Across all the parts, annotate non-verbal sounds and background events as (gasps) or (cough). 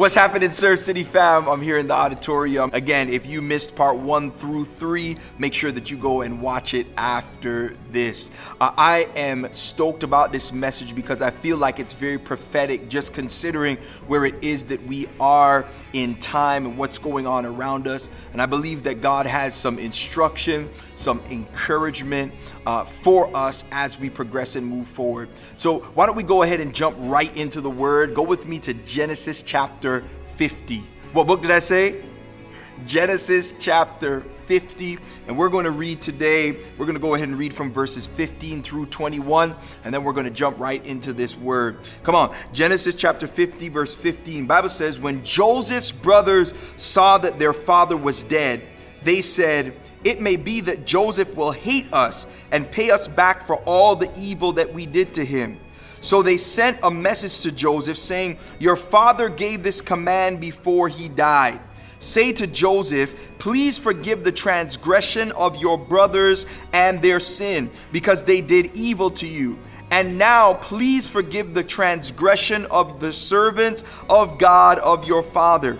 What's happening, Serve City fam? I'm here in the auditorium. Again, if you missed part one through three, make sure that you go and watch it after this. Uh, I am stoked about this message because I feel like it's very prophetic, just considering where it is that we are in time and what's going on around us. And I believe that God has some instruction, some encouragement uh, for us as we progress and move forward. So, why don't we go ahead and jump right into the word? Go with me to Genesis chapter chapter 50. What book did I say? Genesis chapter 50. And we're going to read today, we're going to go ahead and read from verses 15 through 21, and then we're going to jump right into this word. Come on. Genesis chapter 50, verse 15. Bible says, When Joseph's brothers saw that their father was dead, they said, It may be that Joseph will hate us and pay us back for all the evil that we did to him. So they sent a message to Joseph saying, Your father gave this command before he died. Say to Joseph, Please forgive the transgression of your brothers and their sin, because they did evil to you. And now please forgive the transgression of the servants of God of your father.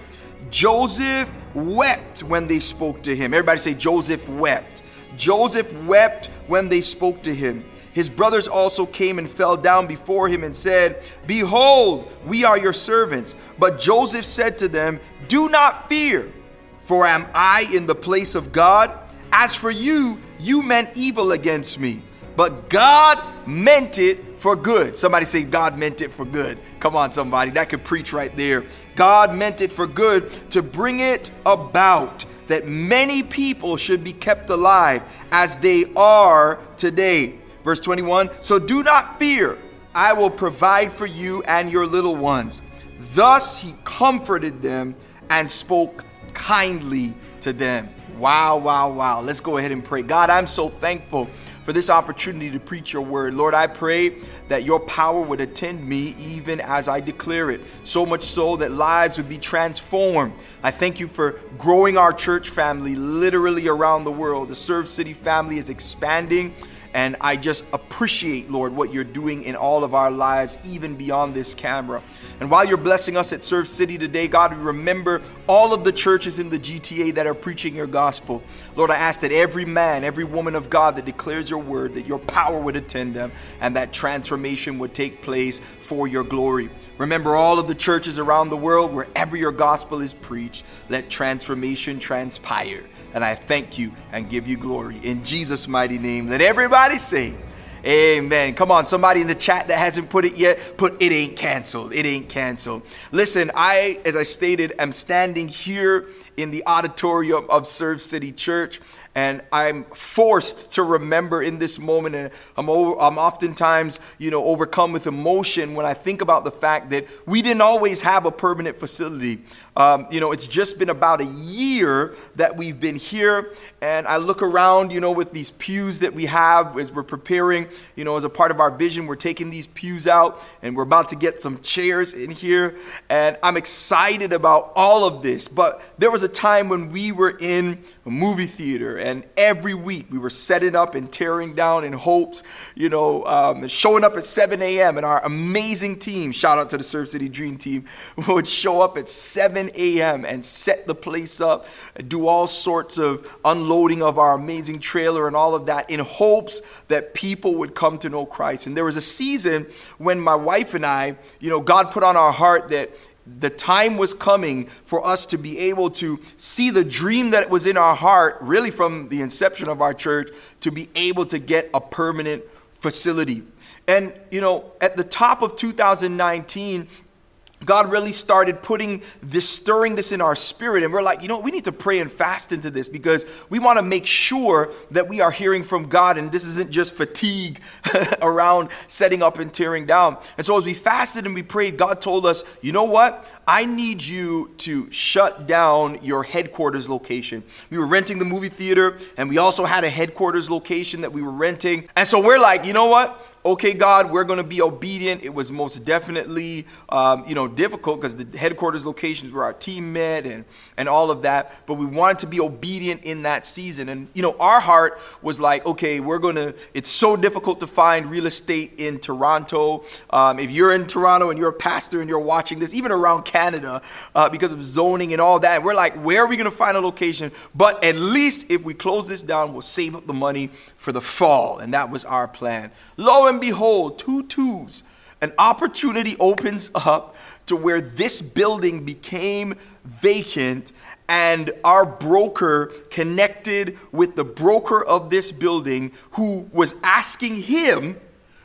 Joseph wept when they spoke to him. Everybody say, Joseph wept. Joseph wept when they spoke to him. His brothers also came and fell down before him and said, Behold, we are your servants. But Joseph said to them, Do not fear, for am I in the place of God? As for you, you meant evil against me, but God meant it for good. Somebody say, God meant it for good. Come on, somebody. That could preach right there. God meant it for good to bring it about that many people should be kept alive as they are today. Verse 21 So do not fear, I will provide for you and your little ones. Thus he comforted them and spoke kindly to them. Wow, wow, wow. Let's go ahead and pray. God, I'm so thankful for this opportunity to preach your word. Lord, I pray that your power would attend me even as I declare it, so much so that lives would be transformed. I thank you for growing our church family literally around the world. The Serve City family is expanding and I just appreciate, Lord, what you're doing in all of our lives, even beyond this camera. And while you're blessing us at Serve City today, God, we remember all of the churches in the GTA that are preaching your gospel. Lord, I ask that every man, every woman of God that declares your word, that your power would attend them and that transformation would take place for your glory. Remember all of the churches around the world, wherever your gospel is preached, let transformation transpire. And I thank you and give you glory. In Jesus' mighty name, let everybody say, Amen. Come on, somebody in the chat that hasn't put it yet, put it ain't canceled. It ain't canceled. Listen, I, as I stated, am standing here in the auditorium of Serve City Church. And I'm forced to remember in this moment, and I'm, over, I'm oftentimes, you know, overcome with emotion when I think about the fact that we didn't always have a permanent facility. Um, you know, it's just been about a year that we've been here, and I look around, you know, with these pews that we have as we're preparing, you know, as a part of our vision, we're taking these pews out, and we're about to get some chairs in here, and I'm excited about all of this. But there was a time when we were in a movie theater and every week we were setting up and tearing down in hopes, you know, um, showing up at 7 a.m. And our amazing team, shout out to the Serve City Dream Team, (laughs) would show up at 7 a.m. and set the place up, do all sorts of unloading of our amazing trailer and all of that in hopes that people would come to know Christ. And there was a season when my wife and I, you know, God put on our heart that the time was coming for us to be able to see the dream that was in our heart, really from the inception of our church, to be able to get a permanent facility. And, you know, at the top of 2019, God really started putting this, stirring this in our spirit. And we're like, you know, we need to pray and fast into this because we want to make sure that we are hearing from God and this isn't just fatigue (laughs) around setting up and tearing down. And so as we fasted and we prayed, God told us, you know what? I need you to shut down your headquarters location. We were renting the movie theater and we also had a headquarters location that we were renting. And so we're like, you know what? Okay, God, we're going to be obedient. It was most definitely, um, you know, difficult because the headquarters locations where our team met and, and all of that. But we wanted to be obedient in that season. And, you know, our heart was like, okay, we're going to, it's so difficult to find real estate in Toronto. Um, if you're in Toronto and you're a pastor and you're watching this, even around Canada, uh, because of zoning and all that, we're like, where are we going to find a location? But at least if we close this down, we'll save up the money for the fall. And that was our plan. Lo and behold, two twos, an opportunity opens up to where this building became vacant and our broker connected with the broker of this building who was asking him,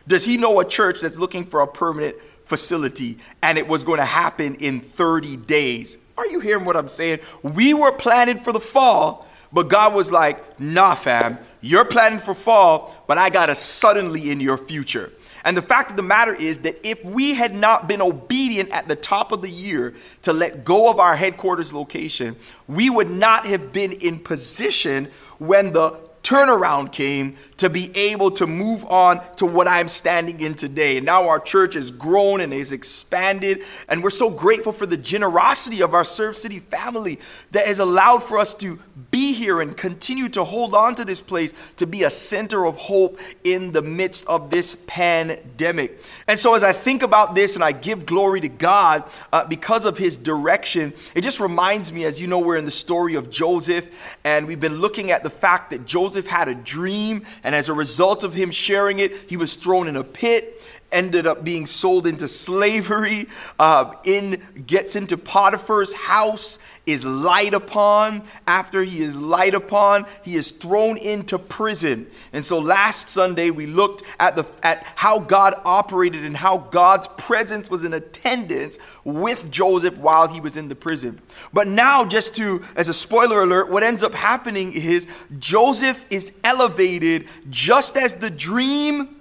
Does he know a church that's looking for a permanent facility? And it was going to happen in 30 days. Are you hearing what I'm saying? We were planning for the fall, but God was like, Nah, fam, you're planning for fall, but I got a suddenly in your future. And the fact of the matter is that if we had not been obedient at the top of the year to let go of our headquarters location, we would not have been in position when the turnaround came to be able to move on to what I'm standing in today. And now our church has grown and has expanded. And we're so grateful for the generosity of our Serve City family that has allowed for us to be here and continue to hold on to this place to be a center of hope in the midst of this pandemic. And so, as I think about this and I give glory to God uh, because of his direction, it just reminds me, as you know, we're in the story of Joseph, and we've been looking at the fact that Joseph had a dream, and as a result of him sharing it, he was thrown in a pit ended up being sold into slavery, uh, in gets into Potiphar's house, is light upon. After he is light upon, he is thrown into prison. And so last Sunday we looked at the at how God operated and how God's presence was in attendance with Joseph while he was in the prison. But now, just to as a spoiler alert, what ends up happening is Joseph is elevated just as the dream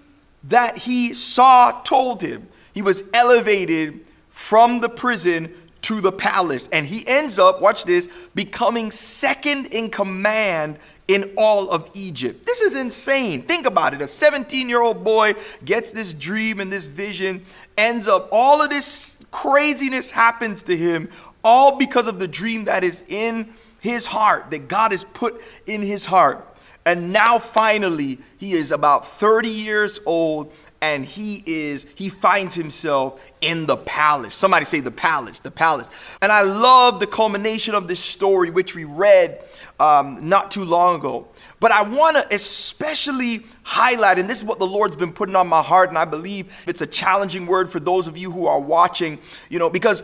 that he saw told him. He was elevated from the prison to the palace. And he ends up, watch this, becoming second in command in all of Egypt. This is insane. Think about it. A 17 year old boy gets this dream and this vision, ends up, all of this craziness happens to him, all because of the dream that is in his heart, that God has put in his heart. And now finally, he is about 30 years old and he is he finds himself in the palace. Somebody say the palace the palace. And i love the culmination of this story which we read um, not too long ago. But i want to especially highlight and this is what the lord's been putting on my heart and i believe it's a challenging word for those of you who are watching you know because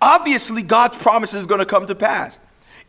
obviously god's promise is going to come to pass.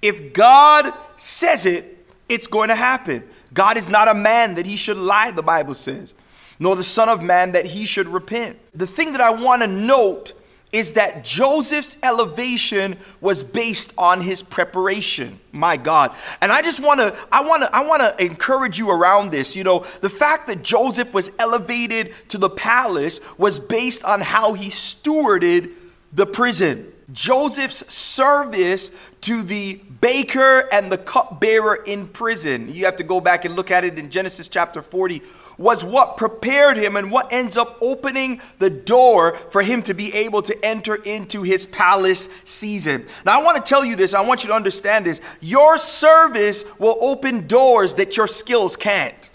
If god says it it's going to happen. God is not a man that he should lie, the Bible says, nor the Son of Man that he should repent. The thing that I want to note is that Joseph's elevation was based on his preparation. My God. And I just want to I want to I want to encourage you around this. You know, the fact that Joseph was elevated to the palace was based on how he stewarded the prison. Joseph's service to the baker and the cupbearer in prison. You have to go back and look at it in Genesis chapter 40 was what prepared him and what ends up opening the door for him to be able to enter into his palace season. Now, I want to tell you this, I want you to understand this. Your service will open doors that your skills can't.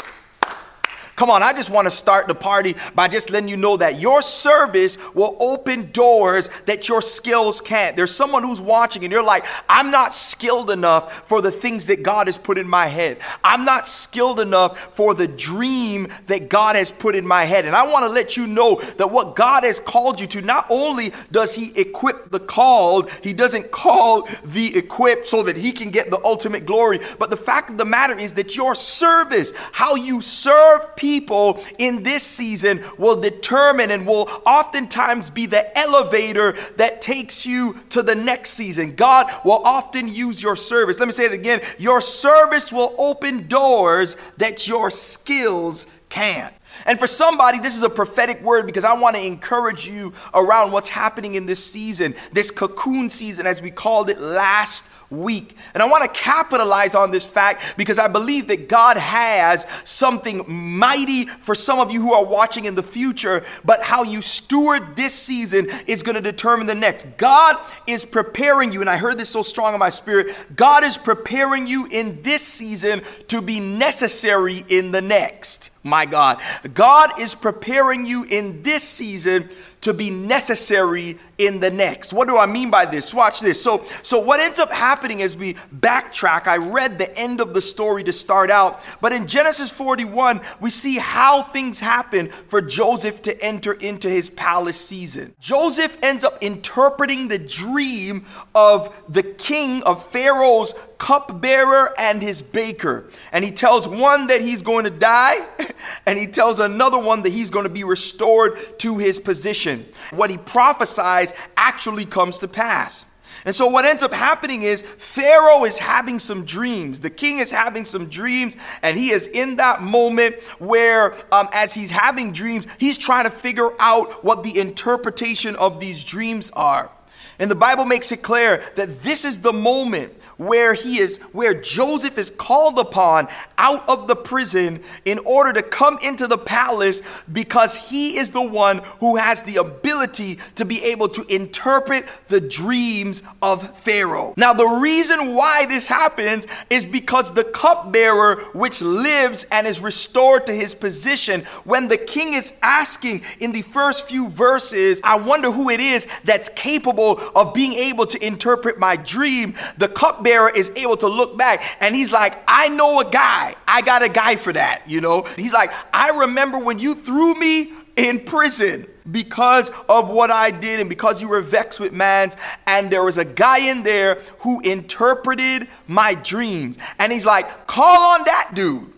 Come on, I just want to start the party by just letting you know that your service will open doors that your skills can't. There's someone who's watching and you're like, I'm not skilled enough for the things that God has put in my head. I'm not skilled enough for the dream that God has put in my head. And I want to let you know that what God has called you to, not only does He equip the called, He doesn't call the equipped so that He can get the ultimate glory. But the fact of the matter is that your service, how you serve people, people in this season will determine and will oftentimes be the elevator that takes you to the next season. God will often use your service. Let me say it again your service will open doors that your skills can. And for somebody, this is a prophetic word because I want to encourage you around what's happening in this season, this cocoon season, as we called it last week. And I want to capitalize on this fact because I believe that God has something mighty for some of you who are watching in the future, but how you steward this season is going to determine the next. God is preparing you, and I heard this so strong in my spirit. God is preparing you in this season to be necessary in the next. My God. God is preparing you in this season to be necessary in the next. What do I mean by this? Watch this. So, so what ends up happening as we backtrack, I read the end of the story to start out, but in Genesis 41, we see how things happen for Joseph to enter into his palace season. Joseph ends up interpreting the dream of the king of Pharaoh's cupbearer and his baker. And he tells one that he's going to die, (laughs) and he tells another one that he's going to be restored to his position. What he prophesies actually comes to pass. And so, what ends up happening is Pharaoh is having some dreams. The king is having some dreams, and he is in that moment where, um, as he's having dreams, he's trying to figure out what the interpretation of these dreams are. And the Bible makes it clear that this is the moment where he is, where Joseph is called upon out of the prison in order to come into the palace because he is the one who has the ability to be able to interpret the dreams of Pharaoh. Now, the reason why this happens is because the cupbearer, which lives and is restored to his position, when the king is asking in the first few verses, I wonder who it is that's capable of being able to interpret my dream, the cupbearer is able to look back and he's like, I know a guy. I got a guy for that, you know? He's like, I remember when you threw me in prison because of what I did and because you were vexed with man's. And there was a guy in there who interpreted my dreams. And he's like, call on that dude.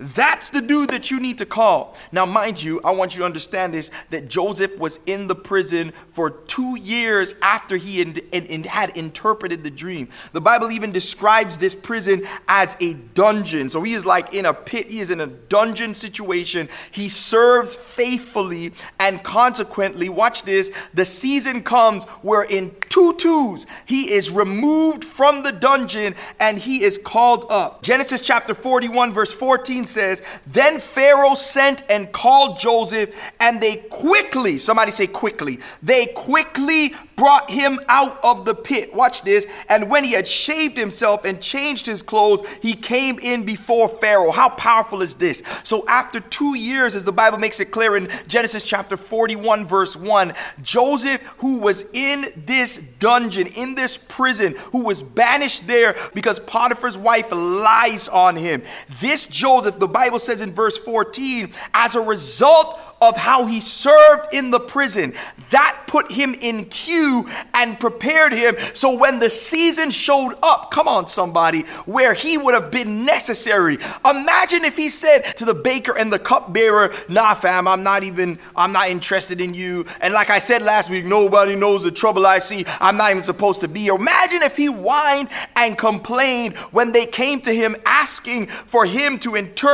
That's the dude that you need to call. Now, mind you, I want you to understand this that Joseph was in the prison for two years after he had interpreted the dream. The Bible even describes this prison as a dungeon. So he is like in a pit, he is in a dungeon situation. He serves faithfully, and consequently, watch this the season comes where in two twos he is removed from the dungeon and he is called up. Genesis chapter 41, verse 14 says, Then Pharaoh sent and called Joseph, and they quickly, somebody say quickly, they quickly brought him out of the pit. Watch this. And when he had shaved himself and changed his clothes, he came in before Pharaoh. How powerful is this? So, after two years, as the Bible makes it clear in Genesis chapter 41, verse 1, Joseph, who was in this dungeon, in this prison, who was banished there because Potiphar's wife lies on him, this Joseph, the Bible says in verse 14, as a result of how he served in the prison. That put him in queue and prepared him so when the season showed up, come on, somebody, where he would have been necessary. Imagine if he said to the baker and the cupbearer, Nah, fam, I'm not even, I'm not interested in you. And like I said last week, nobody knows the trouble I see. I'm not even supposed to be here. Imagine if he whined and complained when they came to him asking for him to interpret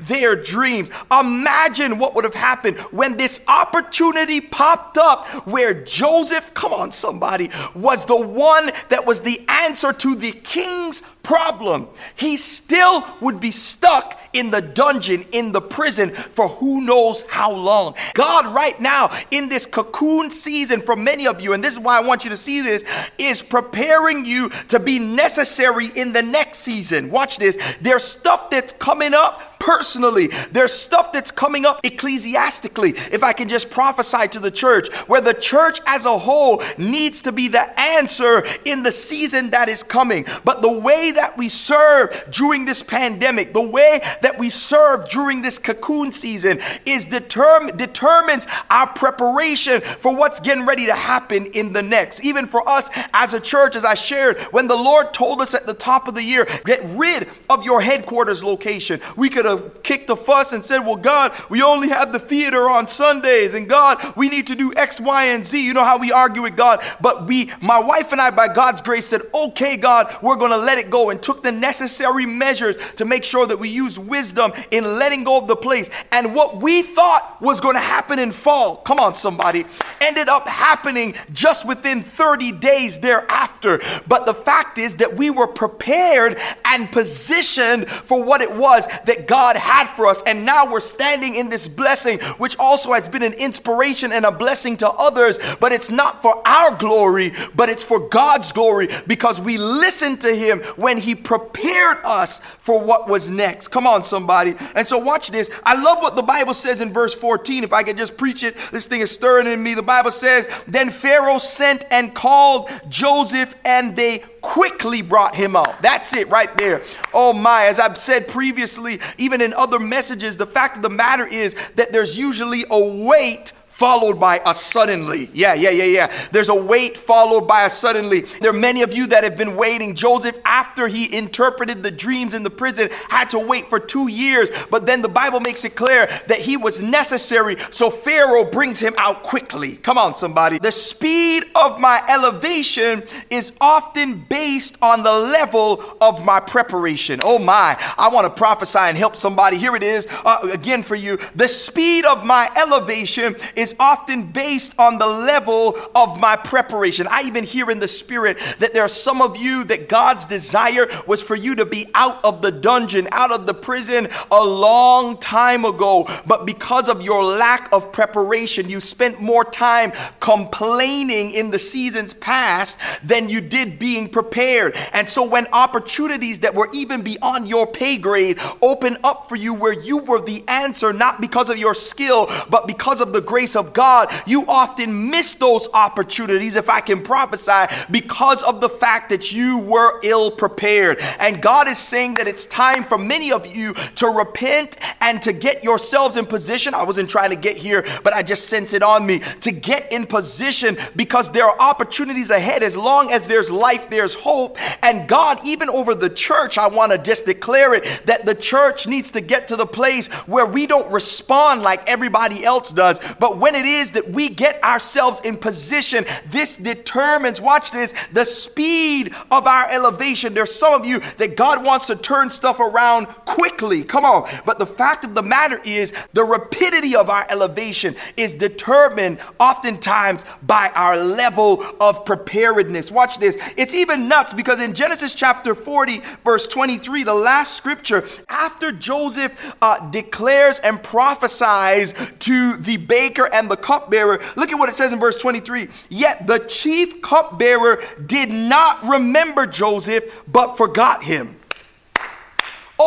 their dreams. Imagine what would have happened when this opportunity popped up where Joseph, come on, somebody, was the one that was the answer to the king's problem. He still would be stuck in the dungeon, in the prison for who knows how long. God, right now, in this cocoon season for many of you, and this is why I want you to see this, is preparing you to be necessary in the next season. Watch this. There's stuff that's coming up personally. There's stuff that's coming up ecclesiastically, if I can just prophesy to the church, where the church as a whole needs to be the answer in the season that is coming. But the way that we serve during this pandemic, the way that we serve during this cocoon season is determ- determines our preparation for what's getting ready to happen in the next. Even for us as a church, as I shared, when the Lord told us at the top of the year, get rid of your headquarters location, we could have kicked a fuss and said, Well, God, we only have the theater on Sundays, and God, we need to do X, Y, and Z. You know how we argue with God. But we, my wife and I, by God's grace, said, Okay, God, we're going to let it go, and took the necessary measures to make sure that we use wisdom in letting go of the place. And what we thought was going to happen in fall, come on, somebody, ended up happening just within 30 days thereafter. But the fact is that we were prepared and positioned for what it was that God had for us. And now we're standing in this blessing, which also has been an inspiration and a blessing to others. But it's not for our glory, but it's for God's glory because we listened to Him when He prepared us for what was next. Come on, somebody. And so, watch this. I love what the Bible says in verse 14. If I could just preach it, this thing is stirring in me. The Bible says, Then Pharaoh sent and called Joseph, and they quickly brought him out. That's it right there. Oh my, as I've said previously, even in other messages, the fact of the matter is that there's usually a wait followed by a suddenly. Yeah, yeah, yeah, yeah. There's a wait followed by a suddenly. There are many of you that have been waiting. Joseph, after he interpreted the dreams in the prison, had to wait for two years, but then the Bible makes it clear that he was necessary, so Pharaoh brings him out quickly. Come on, somebody. The speed of my elevation is often based on the level of my preparation. Oh my, I want to prophesy and help somebody. Here it is uh, again for you. The speed of my elevation is is often based on the level of my preparation. I even hear in the spirit that there are some of you that God's desire was for you to be out of the dungeon, out of the prison a long time ago. But because of your lack of preparation, you spent more time complaining in the seasons past than you did being prepared. And so when opportunities that were even beyond your pay grade open up for you where you were the answer, not because of your skill, but because of the grace of of God, you often miss those opportunities, if I can prophesy, because of the fact that you were ill prepared. And God is saying that it's time for many of you to repent and to get yourselves in position. I wasn't trying to get here, but I just sent it on me to get in position because there are opportunities ahead. As long as there's life, there's hope. And God, even over the church, I want to just declare it that the church needs to get to the place where we don't respond like everybody else does, but when when it is that we get ourselves in position, this determines, watch this, the speed of our elevation. There's some of you that God wants to turn stuff around quickly. Come on. But the fact of the matter is, the rapidity of our elevation is determined oftentimes by our level of preparedness. Watch this. It's even nuts because in Genesis chapter 40, verse 23, the last scripture, after Joseph uh, declares and prophesies to the baker and the cupbearer. Look at what it says in verse 23. Yet the chief cupbearer did not remember Joseph, but forgot him.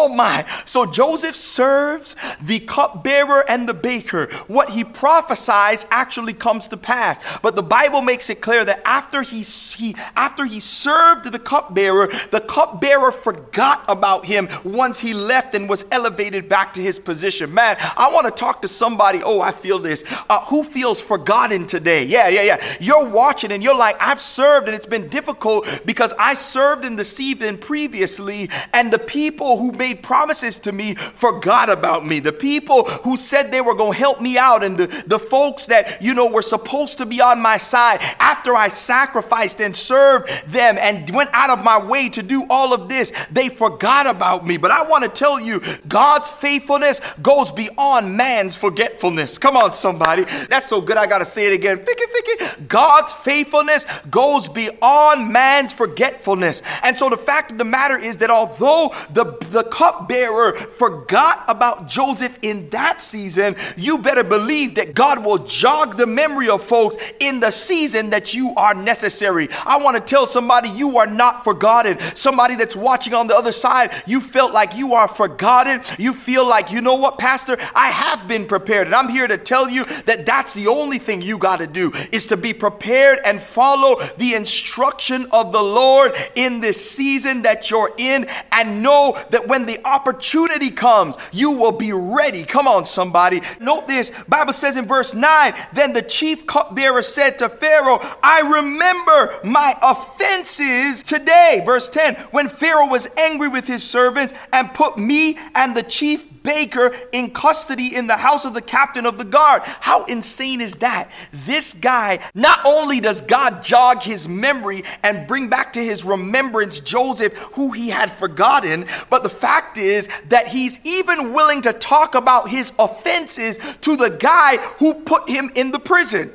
Oh my. So Joseph serves the cupbearer and the baker. What he prophesies actually comes to pass. But the Bible makes it clear that after he, he after he served the cupbearer, the cupbearer forgot about him once he left and was elevated back to his position. Man, I want to talk to somebody. Oh, I feel this. Uh, who feels forgotten today? Yeah, yeah, yeah. You're watching and you're like, I've served and it's been difficult because I served in the season previously, and the people who made promises to me forgot about me. The people who said they were going to help me out and the, the folks that, you know, were supposed to be on my side after I sacrificed and served them and went out of my way to do all of this, they forgot about me. But I want to tell you, God's faithfulness goes beyond man's forgetfulness. Come on, somebody. That's so good. I got to say it again. Ficky, ficky. God's faithfulness goes beyond man's forgetfulness. And so the fact of the matter is that although the, the cupbearer forgot about Joseph in that season, you better believe that God will jog the memory of folks in the season that you are necessary. I want to tell somebody you are not forgotten. Somebody that's watching on the other side, you felt like you are forgotten. You feel like, you know what, Pastor, I have been prepared. And I'm here to tell you that that's the only thing you got to do is to be prepared and follow the instruction of the Lord in this season that you're in and know that when when the opportunity comes, you will be ready. Come on, somebody. Note this. Bible says in verse 9, then the chief cupbearer said to Pharaoh, I remember my offenses today. Verse 10, when Pharaoh was angry with his servants and put me and the chief baker in custody in the house of the captain of the guard. How insane is that? This guy, not only does God jog his memory and bring back to his remembrance Joseph, who he had forgotten, but the fact is that he's even willing to talk about his offenses to the guy who put him in the prison.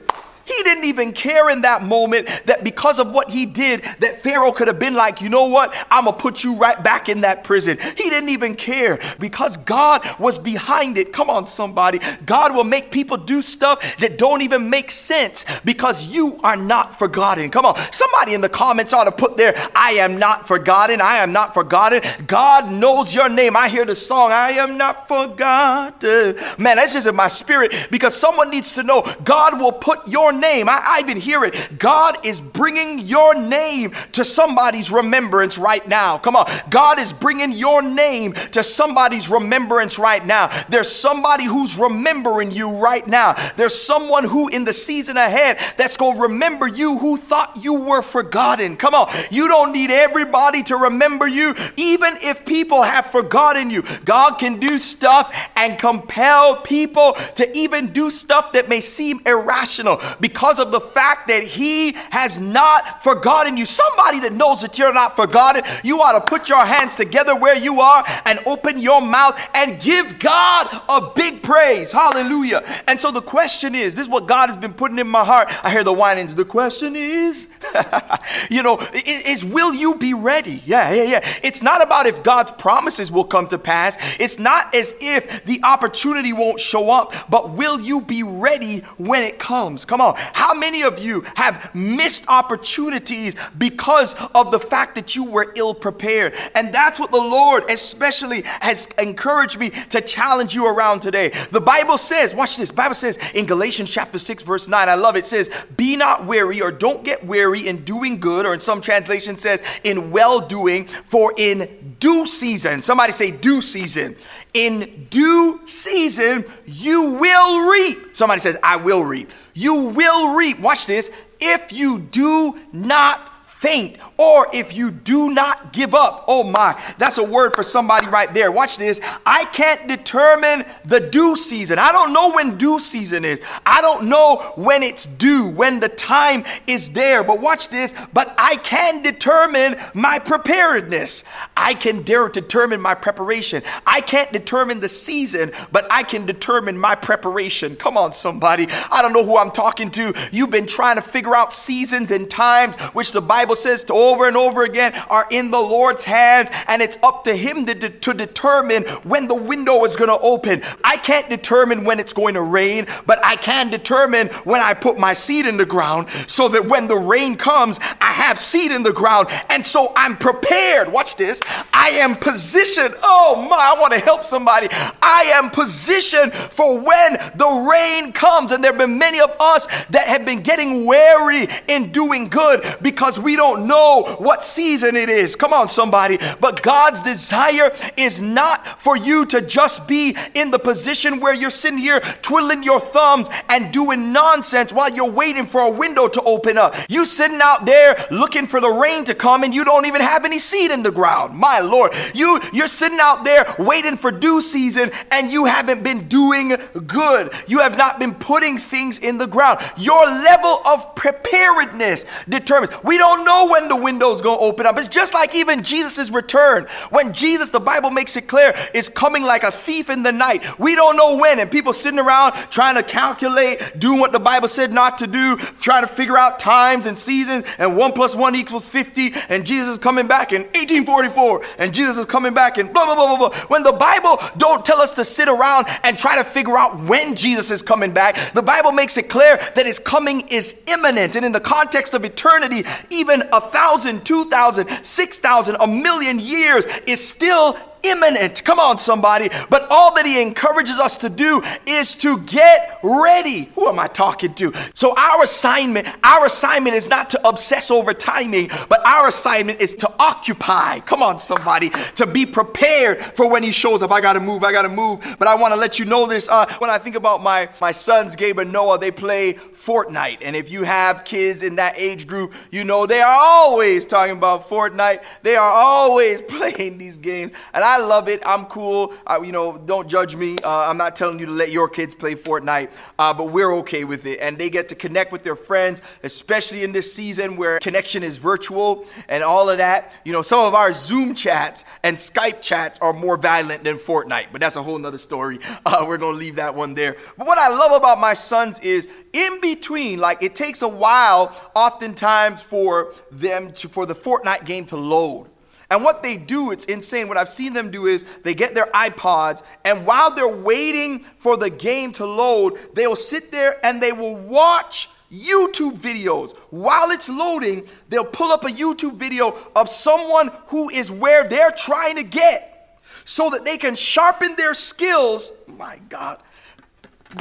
He didn't even care in that moment that because of what he did, that Pharaoh could have been like, you know what? I'm going to put you right back in that prison. He didn't even care because God was behind it. Come on, somebody. God will make people do stuff that don't even make sense because you are not forgotten. Come on. Somebody in the comments ought to put there, I am not forgotten. I am not forgotten. God knows your name. I hear the song, I am not forgotten. Man, that's just in my spirit because someone needs to know God will put your name. I, I even hear it. God is bringing your name to somebody's remembrance right now. Come on. God is bringing your name to somebody's remembrance right now. There's somebody who's remembering you right now. There's someone who in the season ahead that's going to remember you who thought you were forgotten. Come on. You don't need everybody to remember you, even if people have forgotten you. God can do stuff and compel people to even do stuff that may seem irrational because of the fact that He has not forgotten you. Somebody that knows that you're not forgotten, you ought to put your hands together where you are and open your mouth and give God a big praise. Hallelujah. And so the question is this is what God has been putting in my heart. I hear the whinings. The question is, (laughs) you know, is, will you be ready? Yeah, yeah, yeah. It's not about if God's promises will come to pass, it's not as if the opportunity won't show up, but will you be ready when it comes? Come on. How many of you have missed opportunities because of the fact that you were ill prepared? And that's what the Lord especially has encouraged me to challenge you around today. The Bible says, watch this. Bible says in Galatians chapter 6 verse 9, I love it says, "Be not weary or don't get weary in doing good," or in some translation says in well doing, for in due season. Somebody say due season. In due season you will reap. Somebody says I will reap you will reap, watch this, if you do not faint or if you do not give up. Oh my, that's a word for somebody right there. Watch this. I can't determine the due season. I don't know when due season is. I don't know when it's due, when the time is there. But watch this. But I can determine my preparedness. I can dare determine my preparation. I can't determine the season, but I can determine my preparation. Come on, somebody. I don't know who I'm talking to. You've been trying to figure out seasons and times, which the Bible says to over and over again are in the Lord's hands, and it's up to Him to, de- to determine when the window is going to open. I can't determine when it's going to rain, but I can determine when I put my seed in the ground so that when the rain comes, I have seed in the ground, and so I'm prepared. Watch this. I am positioned. Oh my, I want to help somebody. I am positioned for when the rain comes, and there have been many of us that have been getting wary in doing good because we don't know what season it is. Come on, somebody. But God's desire is not for you to just be in the position where you're sitting here twiddling your thumbs and doing nonsense while you're waiting for a window to open up. You sitting out there looking for the rain to come and you don't even have any seed in the ground. My Lord. You you're sitting out there waiting for due season and you haven't been doing good. You have not been putting things in the ground. Your level of preparedness determines. We don't know when the window's to open up. It's just like even Jesus' return. When Jesus, the Bible makes it clear, is coming like a thief in the night. We don't know when. And people sitting around trying to calculate, doing what the Bible said not to do, trying to figure out times and seasons, and one plus one equals 50, and Jesus is coming back in 1844, and Jesus is coming back in blah, blah, blah, blah, blah. When the Bible don't tell us to sit around and try to figure out when Jesus is coming back, the Bible makes it clear that his coming is imminent. And in the context of eternity, even a thousand, two thousand, six thousand, a million years is still imminent. Come on, somebody. But all that he encourages us to do is to get ready. Who am I talking to? So our assignment, our assignment is not to obsess over timing, but our assignment is to occupy. Come on, somebody, to be prepared for when he shows up. I gotta move, I gotta move. But I want to let you know this. Uh, when I think about my my sons, Gabe and Noah, they play Fortnite. And if you have kids in that age group, you know they are always talking about Fortnite. They are always (laughs) playing these games. And I love it. I'm cool. I, you know, don't judge me. Uh, I'm not telling you to let your kids play Fortnite, uh, but we're okay with it. And they get to connect with their friends, especially in this season where connection is virtual and all of that. You know, some of our Zoom chats and Skype chats are more violent than Fortnite, but that's a whole nother story. Uh, (laughs) we're going to leave that one there. But what I love about my sons is in between, like it takes a while oftentimes for them to, for the Fortnite game to load. And what they do, it's insane. What I've seen them do is they get their iPods, and while they're waiting for the game to load, they will sit there and they will watch YouTube videos. While it's loading, they'll pull up a YouTube video of someone who is where they're trying to get so that they can sharpen their skills. My God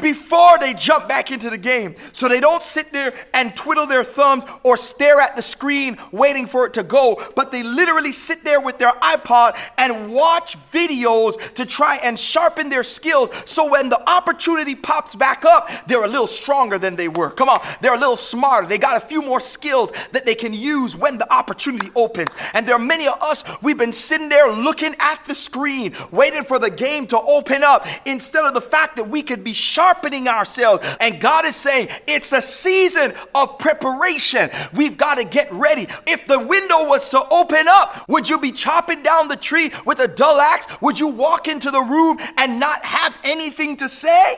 before they jump back into the game. So they don't sit there and twiddle their thumbs or stare at the screen waiting for it to go, but they literally sit there with their iPod and watch videos to try and sharpen their skills. So when the opportunity pops back up, they're a little stronger than they were. Come on, they're a little smarter. They got a few more skills that they can use when the opportunity opens. And there are many of us, we've been sitting there looking at the screen, waiting for the game to open up instead of the fact that we could be sharpening ourselves. And God is saying it's a season of preparation. We've got to get ready. If the window was to open up, would you be chopping down the tree with a dull axe? Would you walk into the room and not have anything to say?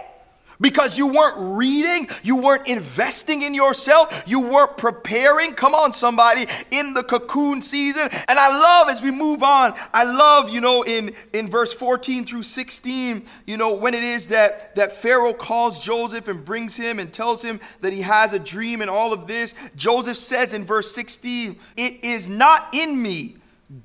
Because you weren't reading, you weren't investing in yourself, you weren't preparing. Come on, somebody, in the cocoon season. And I love as we move on, I love, you know, in, in verse 14 through 16, you know, when it is that, that Pharaoh calls Joseph and brings him and tells him that he has a dream and all of this. Joseph says in verse 16, It is not in me.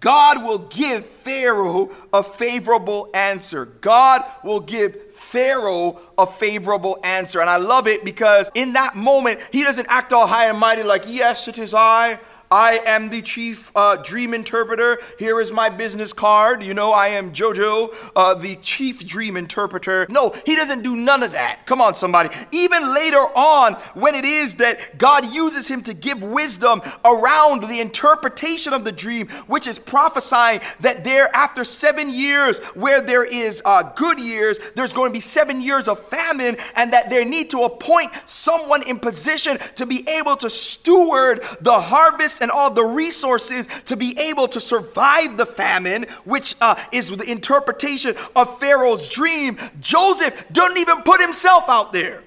God will give Pharaoh a favorable answer. God will give Pharaoh a favorable answer. And I love it because in that moment, he doesn't act all high and mighty like, yes, it is I. I am the chief uh, dream interpreter. Here is my business card. You know, I am JoJo, uh, the chief dream interpreter. No, he doesn't do none of that. Come on, somebody. Even later on, when it is that God uses him to give wisdom around the interpretation of the dream, which is prophesying that there, after seven years, where there is uh, good years, there's going to be seven years of famine, and that they need to appoint someone in position to be able to steward the harvest and all the resources to be able to survive the famine, which uh, is the interpretation of Pharaoh's dream, Joseph doesn't even put himself out there.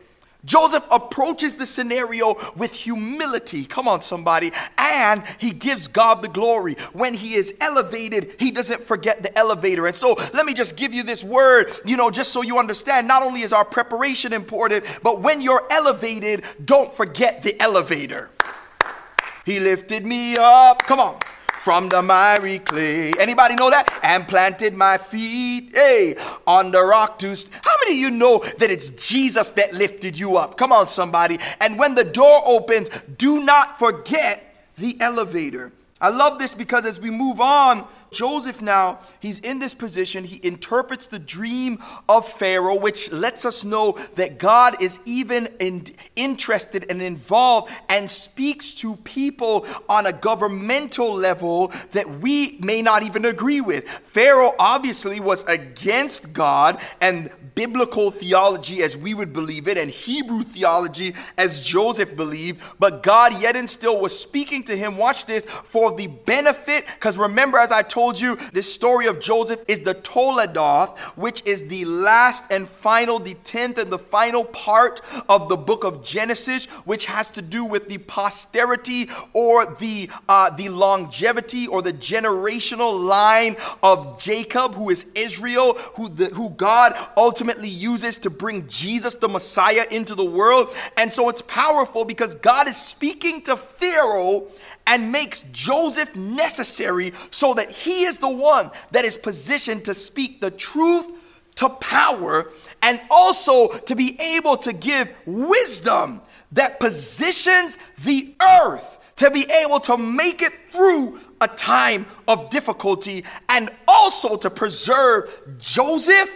Joseph approaches the scenario with humility. Come on, somebody. And he gives God the glory. When he is elevated, he doesn't forget the elevator. And so let me just give you this word, you know, just so you understand. Not only is our preparation important, but when you're elevated, don't forget the elevator. He lifted me up. Come on. From the miry clay. Anybody know that? And planted my feet, hey, on the rock to. St- How many of you know that it's Jesus that lifted you up? Come on, somebody. And when the door opens, do not forget the elevator. I love this because as we move on, Joseph now, he's in this position. He interprets the dream of Pharaoh, which lets us know that God is even in, interested and involved and speaks to people on a governmental level that we may not even agree with. Pharaoh obviously was against God and biblical theology as we would believe it and Hebrew theology as Joseph believed, but God yet and still was speaking to him, watch this, for the benefit. Because remember, as I told you, this story of Joseph is the Toledoth, which is the last and final, the tenth and the final part of the book of Genesis, which has to do with the posterity or the, uh, the longevity or the generational line of Jacob, who is Israel, who, the, who God ultimately uses to bring Jesus the Messiah into the world. And so it's powerful because God is speaking to Pharaoh and makes Joseph necessary so that he is the one that is positioned to speak the truth to power and also to be able to give wisdom that positions the earth to be able to make it through a time of difficulty and also to preserve Joseph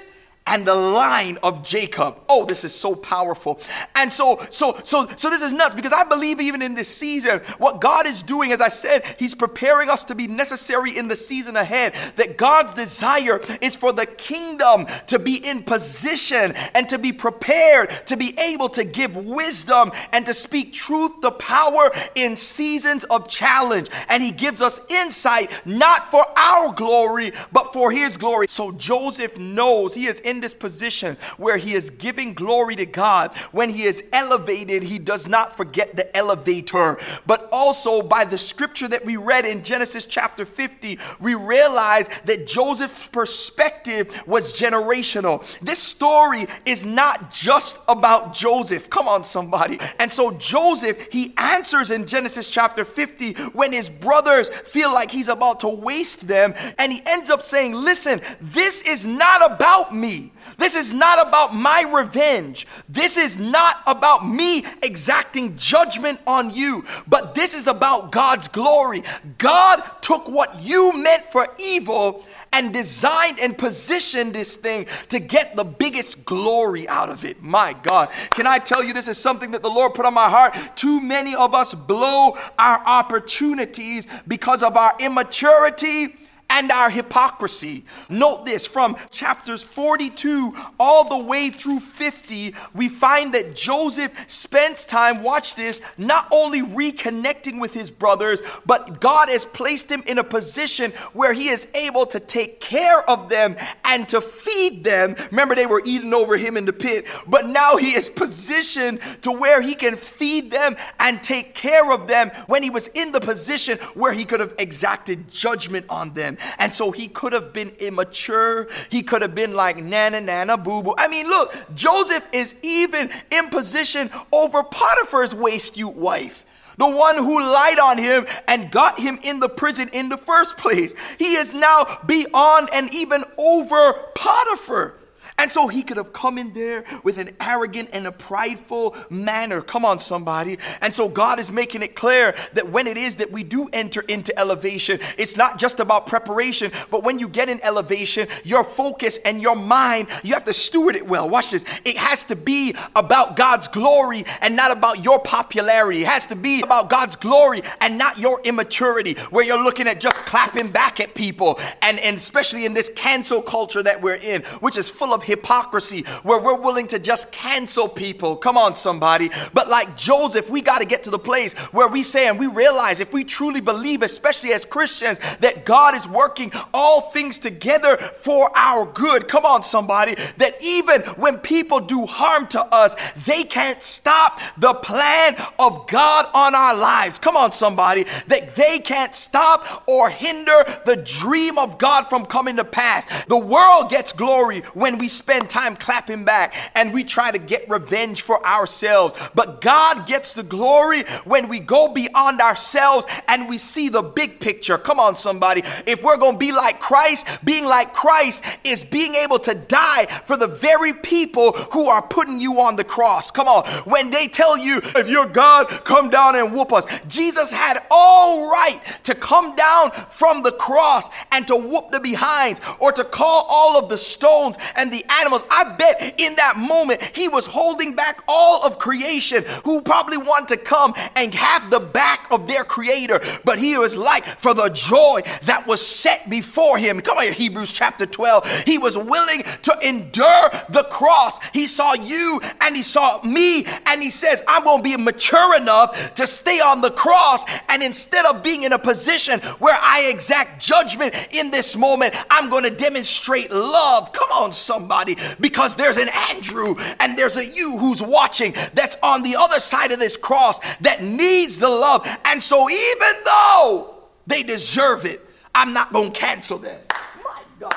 and the line of Jacob. Oh, this is so powerful. And so, so, so, so this is nuts because I believe even in this season, what God is doing, as I said, He's preparing us to be necessary in the season ahead. That God's desire is for the kingdom to be in position and to be prepared to be able to give wisdom and to speak truth to power in seasons of challenge. And He gives us insight, not for our glory, but for His glory. So Joseph knows he is in this position where he is giving glory to God. When he is elevated, he does not forget the elevator. But also, by the scripture that we read in Genesis chapter 50, we realize that Joseph's perspective was generational. This story is not just about Joseph. Come on, somebody. And so, Joseph, he answers in Genesis chapter 50 when his brothers feel like he's about to waste them. And he ends up saying, Listen, this is not about me. This is not about my revenge. This is not about me exacting judgment on you, but this is about God's glory. God took what you meant for evil and designed and positioned this thing to get the biggest glory out of it. My God. Can I tell you this is something that the Lord put on my heart? Too many of us blow our opportunities because of our immaturity and our hypocrisy. Note this from chapters 42 all the way through 50, we find that Joseph spends time, watch this, not only reconnecting with his brothers, but God has placed him in a position where he is able to take care of them and to feed them. Remember, they were eating over him in the pit, but now he is positioned to where he can feed them and take care of them when he was in the position where he could have exacted judgment on them. And so he could have been immature. He could have been like nana nana boo boo. I mean, look, Joseph is even in position over Potiphar's waste-you wife the one who lied on him and got him in the prison in the first place. He is now beyond and even over Potiphar. And so he could have come in there with an arrogant and a prideful manner. Come on, somebody. And so God is making it clear that when it is that we do enter into elevation, it's not just about preparation, but when you get in elevation, your focus and your mind, you have to steward it well. Watch this. It has to be about God's glory and not about your popularity. It has to be about God's glory and not your immaturity, where you're looking at just clapping back at people. And, and especially in this cancel culture that we're in, which is full of hypocrisy where we're willing to just cancel people. Come on, somebody. But like Joseph, we got to get to the place where we say and we realize if we truly believe, especially as Christians, that God is working all things together for our good. Come on, somebody. That even when people do harm to us, they can't stop the plan of God on our lives. Come on, somebody. That they can't stop or hinder the dream of God from coming to pass. The world gets glory when we spend time clapping back and we try to get revenge for ourselves. But God gets the glory when we go beyond ourselves and we see the big picture. Come on, somebody. If we're going to be like Christ, being like Christ is being able to die for the very people who are putting you on the cross. Come on. When they tell you, if you're God, come down and whoop us. Jesus had all right to come down from the cross and to whoop the behinds or to call all of the stones and the animals. I bet in that moment he was holding back all of creation who probably wanted to come and have the back of their creator. But he was like, for the joy that was set before him. Come on, here, Hebrews chapter 12. He was willing to endure the cross. He saw you and he saw me, and he says, I'm going to be mature enough to stay on the cross. And instead of being in a position where I exact judgment in this moment, I'm going to demonstrate love. Come on, somebody somebody because there's an Andrew and there's a you who's watching that's on the other side of this cross that needs the love. And so, even though they deserve it, I'm not going to cancel them. My God.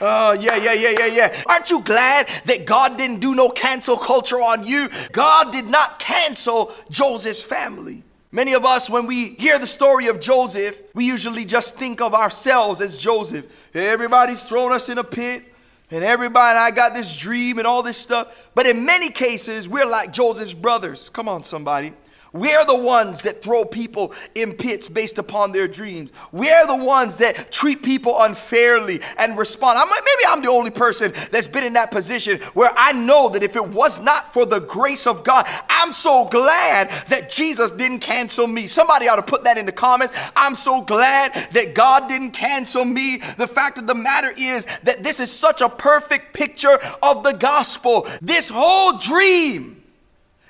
Oh, yeah, yeah, yeah, yeah, yeah. Aren't you glad that God didn't do no cancel culture on you? God did not cancel Joseph's family. Many of us, when we hear the story of Joseph, we usually just think of ourselves as Joseph. Everybody's thrown us in a pit, and everybody, I got this dream and all this stuff. But in many cases, we're like Joseph's brothers. Come on, somebody. We're the ones that throw people in pits based upon their dreams. We're the ones that treat people unfairly and respond. I'm, maybe I'm the only person that's been in that position where I know that if it was not for the grace of God, I'm so glad that Jesus didn't cancel me. Somebody ought to put that in the comments. I'm so glad that God didn't cancel me. The fact of the matter is that this is such a perfect picture of the gospel. This whole dream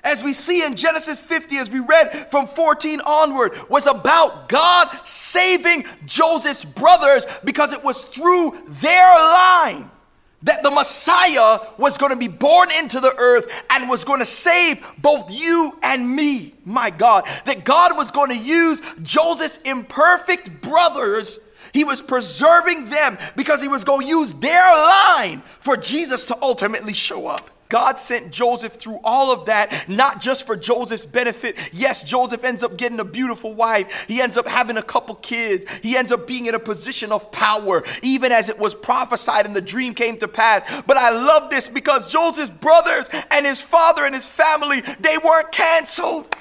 as we see in Genesis 50, as we read from 14 onward, was about God saving Joseph's brothers because it was through their line that the Messiah was going to be born into the earth and was going to save both you and me. My God, that God was going to use Joseph's imperfect brothers. He was preserving them because he was going to use their line for Jesus to ultimately show up. God sent Joseph through all of that, not just for Joseph's benefit. Yes, Joseph ends up getting a beautiful wife. He ends up having a couple kids. He ends up being in a position of power, even as it was prophesied and the dream came to pass. But I love this because Joseph's brothers and his father and his family, they weren't canceled.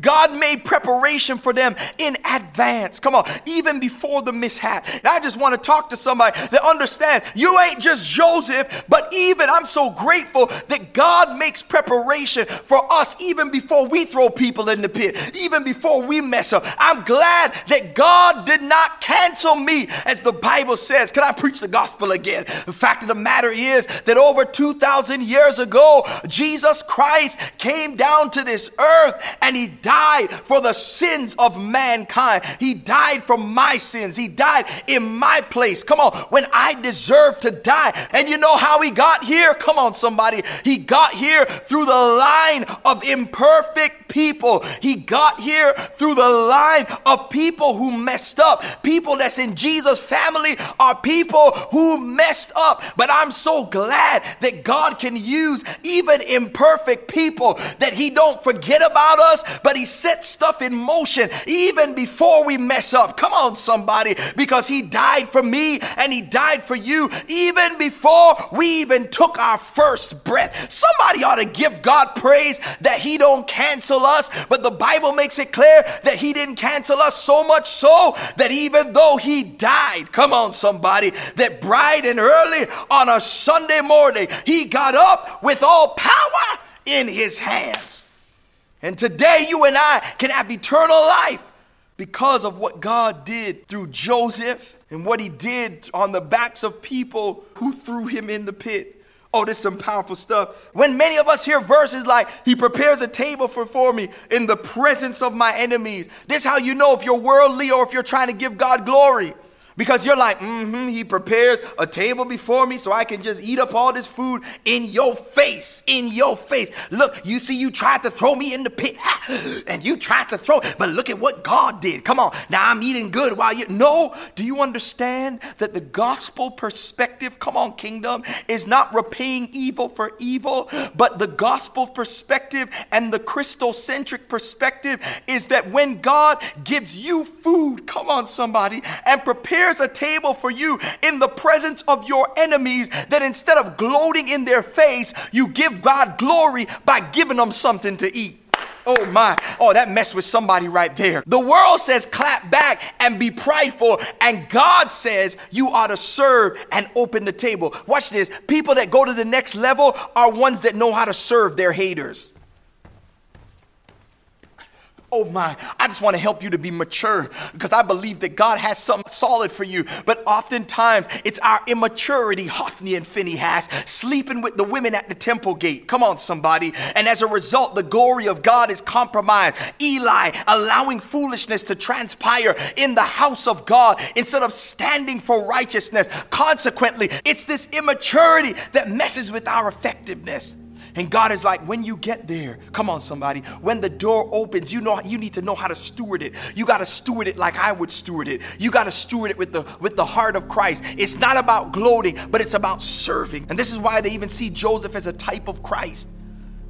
God made preparation for them in advance. Come on, even before the mishap. And I just want to talk to somebody that understands you ain't just Joseph, but even I'm so grateful that God makes preparation for us even before we throw people in the pit, even before we mess up. I'm glad that God did not cancel me, as the Bible says. Can I preach the gospel again? The fact of the matter is that over 2,000 years ago, Jesus Christ came down to this earth and he died for the sins of mankind. He died for my sins. He died in my place. Come on, when I deserve to die. And you know how he got here? Come on, somebody. He got here through the line of imperfect people. He got here through the line of people who messed up. People that's in Jesus' family are people who messed up. But I'm so glad that God can use even imperfect people, that He don't forget about us, but He sets stuff in motion even before we mess up. Come on, somebody, because He died for me and He died for you even before we even took our first breath. Somebody ought to give God praise that He don't cancel us, but the Bible makes it clear that He didn't cancel us so much so that even though He died, come on, somebody, that bright and early on a Sunday morning, He got up with all power in His hands. And today, you and I can have eternal life because of what God did through Joseph and what he did on the backs of people who threw him in the pit. Oh, this is some powerful stuff. When many of us hear verses like, He prepares a table before me in the presence of my enemies. This is how you know if you're worldly or if you're trying to give God glory. Because you're like, mm-hmm, he prepares a table before me so I can just eat up all this food in your face, in your face. Look, you see, you tried to throw me in the pit, (gasps) and you tried to throw, but look at what God did. Come on, now I'm eating good while you. No, do you understand that the gospel perspective, come on, kingdom, is not repaying evil for evil, but the gospel perspective and the Christocentric perspective is that when God gives you food, come on, somebody, and prepares prepares a table for you in the presence of your enemies, that instead of gloating in their face, you give God glory by giving them something to eat. Oh my. Oh, that messed with somebody right there. The world says clap back and be prideful, and God says you ought to serve and open the table. Watch this. People that go to the next level are ones that know how to serve their haters. Oh my, I just want to help you to be mature because I believe that God has something solid for you. But oftentimes it's our immaturity, Hophni and Phinehas, sleeping with the women at the temple gate. Come on, somebody. And as a result, the glory of God is compromised. Eli allowing foolishness to transpire in the house of God instead of standing for righteousness. Consequently, it's this immaturity that messes with our effectiveness. And God is like, when you get there, come on, somebody, when the door opens, you know you need to know how to steward it. You got to steward it like I would steward it. You got to steward it with the with the heart of Christ. It's not about gloating, but it's about serving. And this is why they even see Joseph as a type of Christ.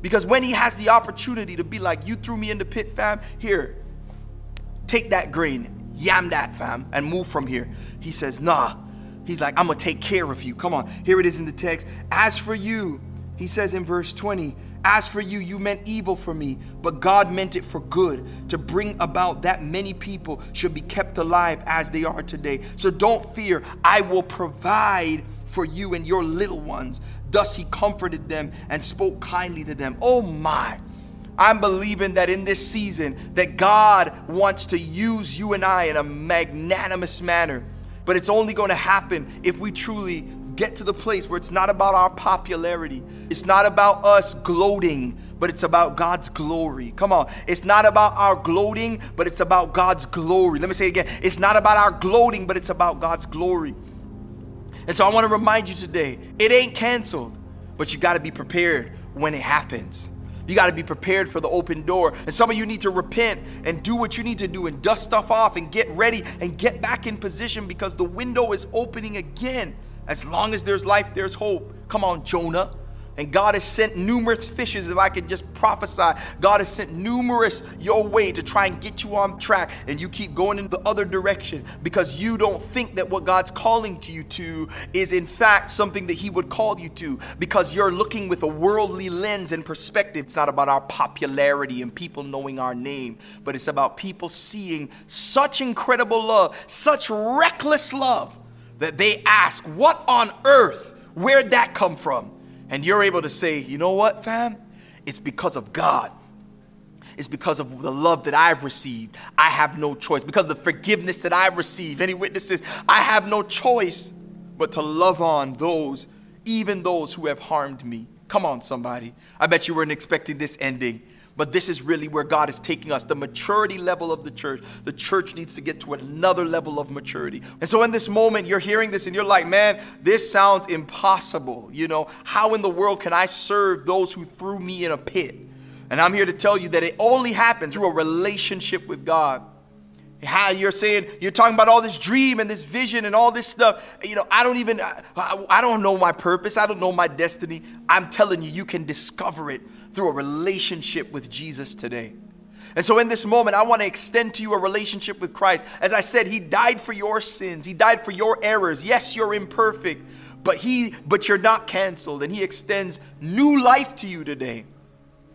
Because when he has the opportunity to be like, you threw me in the pit, fam, here, take that grain, yam that, fam, and move from here. He says, Nah. He's like, I'm to take care of you. Come on. Here it is in the text. As for you, he says in verse 20, as for you, you meant evil for me, but God meant it for good to bring about that many people should be kept alive as they are today. So don't fear, I will provide for you and your little ones. Thus he comforted them and spoke kindly to them. Oh my. I'm believing that in this season that God wants to use you and I in a magnanimous manner. But it's only going to happen if we truly get to the place where it's not about our popularity. It's not about us gloating, but it's about God's glory. Come on. It's not about our gloating, but it's about God's glory. Let me say it again. It's not about our gloating, but it's about God's glory. And so I want to remind you today it ain't canceled, but you got to be prepared when it happens. You got to be prepared for the open door. And some of you need to repent and do what you need to do and dust stuff off and get ready and get back in position because the window is opening again. As long as there's life, there's hope. Come on, Jonah. And God has sent numerous fishes, if I could just prophesy. God has sent numerous your way to try and get you on track. And you keep going in the other direction because you don't think that what God's calling to you to is, in fact, something that He would call you to because you're looking with a worldly lens and perspective. It's not about our popularity and people knowing our name, but it's about people seeing such incredible love, such reckless love that they ask, What on earth? Where'd that come from? And you're able to say, You know what, fam? It's because of God. It's because of the love that I've received. I have no choice. Because of the forgiveness that I've received. Any witnesses? I have no choice but to love on those, even those who have harmed me. Come on, somebody. I bet you weren't expecting this ending. But this is really where God is taking us, the maturity level of the church. The church needs to get to another level of maturity. And so in this moment, you're hearing this and you're like, man, this sounds impossible. You know, how in the world can I serve those who threw me in a pit? And I'm here to tell you that it only happens through a relationship with God. How you're saying you're talking about all this dream and this vision and all this stuff. You know, I don't even I, I don't know my purpose. I don't know my destiny. I'm telling you, you can discover it through a relationship with Jesus today. And so, in this moment, I want to extend to you a relationship with Christ. As I said, He died for your sins, He died for your errors. Yes, you're imperfect, but He, but you're not canceled, and He extends new life to you today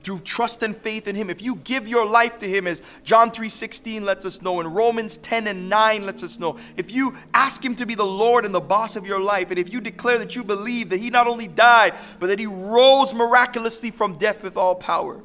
through trust and faith in him. If you give your life to him as john 3.16 lets us know and romans 10 and 9 lets us know if you ask him to be the lord and the boss of your life and if you declare that you believe that he not only died but that he rose miraculously from death with all power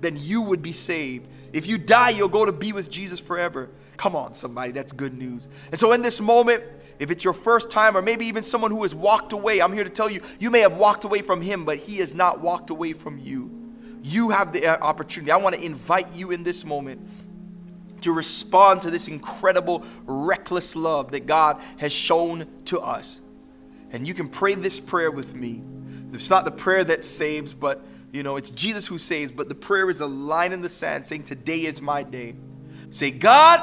then you would be saved. If you die you'll go to be with jesus forever. Come on somebody that's good news. And so in this moment if it's your first time, or maybe even someone who has walked away, I'm here to tell you, you may have walked away from him, but he has not walked away from you you have the uh, opportunity. I want to invite you in this moment to respond to this incredible, reckless love that God has shown to us. And you can pray this prayer with me. It's not the prayer that saves, but you know, it's Jesus who saves, but the prayer is a line in the sand saying, Today is my day. Say, God,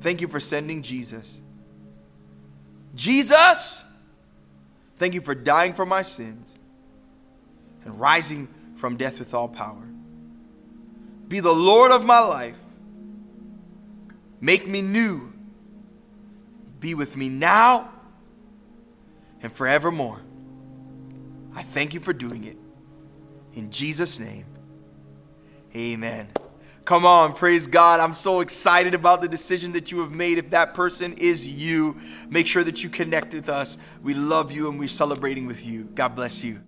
thank you for sending Jesus. Jesus, thank you for dying for my sins and rising from death with all power. Be the Lord of my life. Make me new. Be with me now and forevermore. I thank you for doing it. In Jesus' name, amen. Come on, praise God. I'm so excited about the decision that you have made. If that person is you, make sure that you connect with us. We love you and we're celebrating with you. God bless you.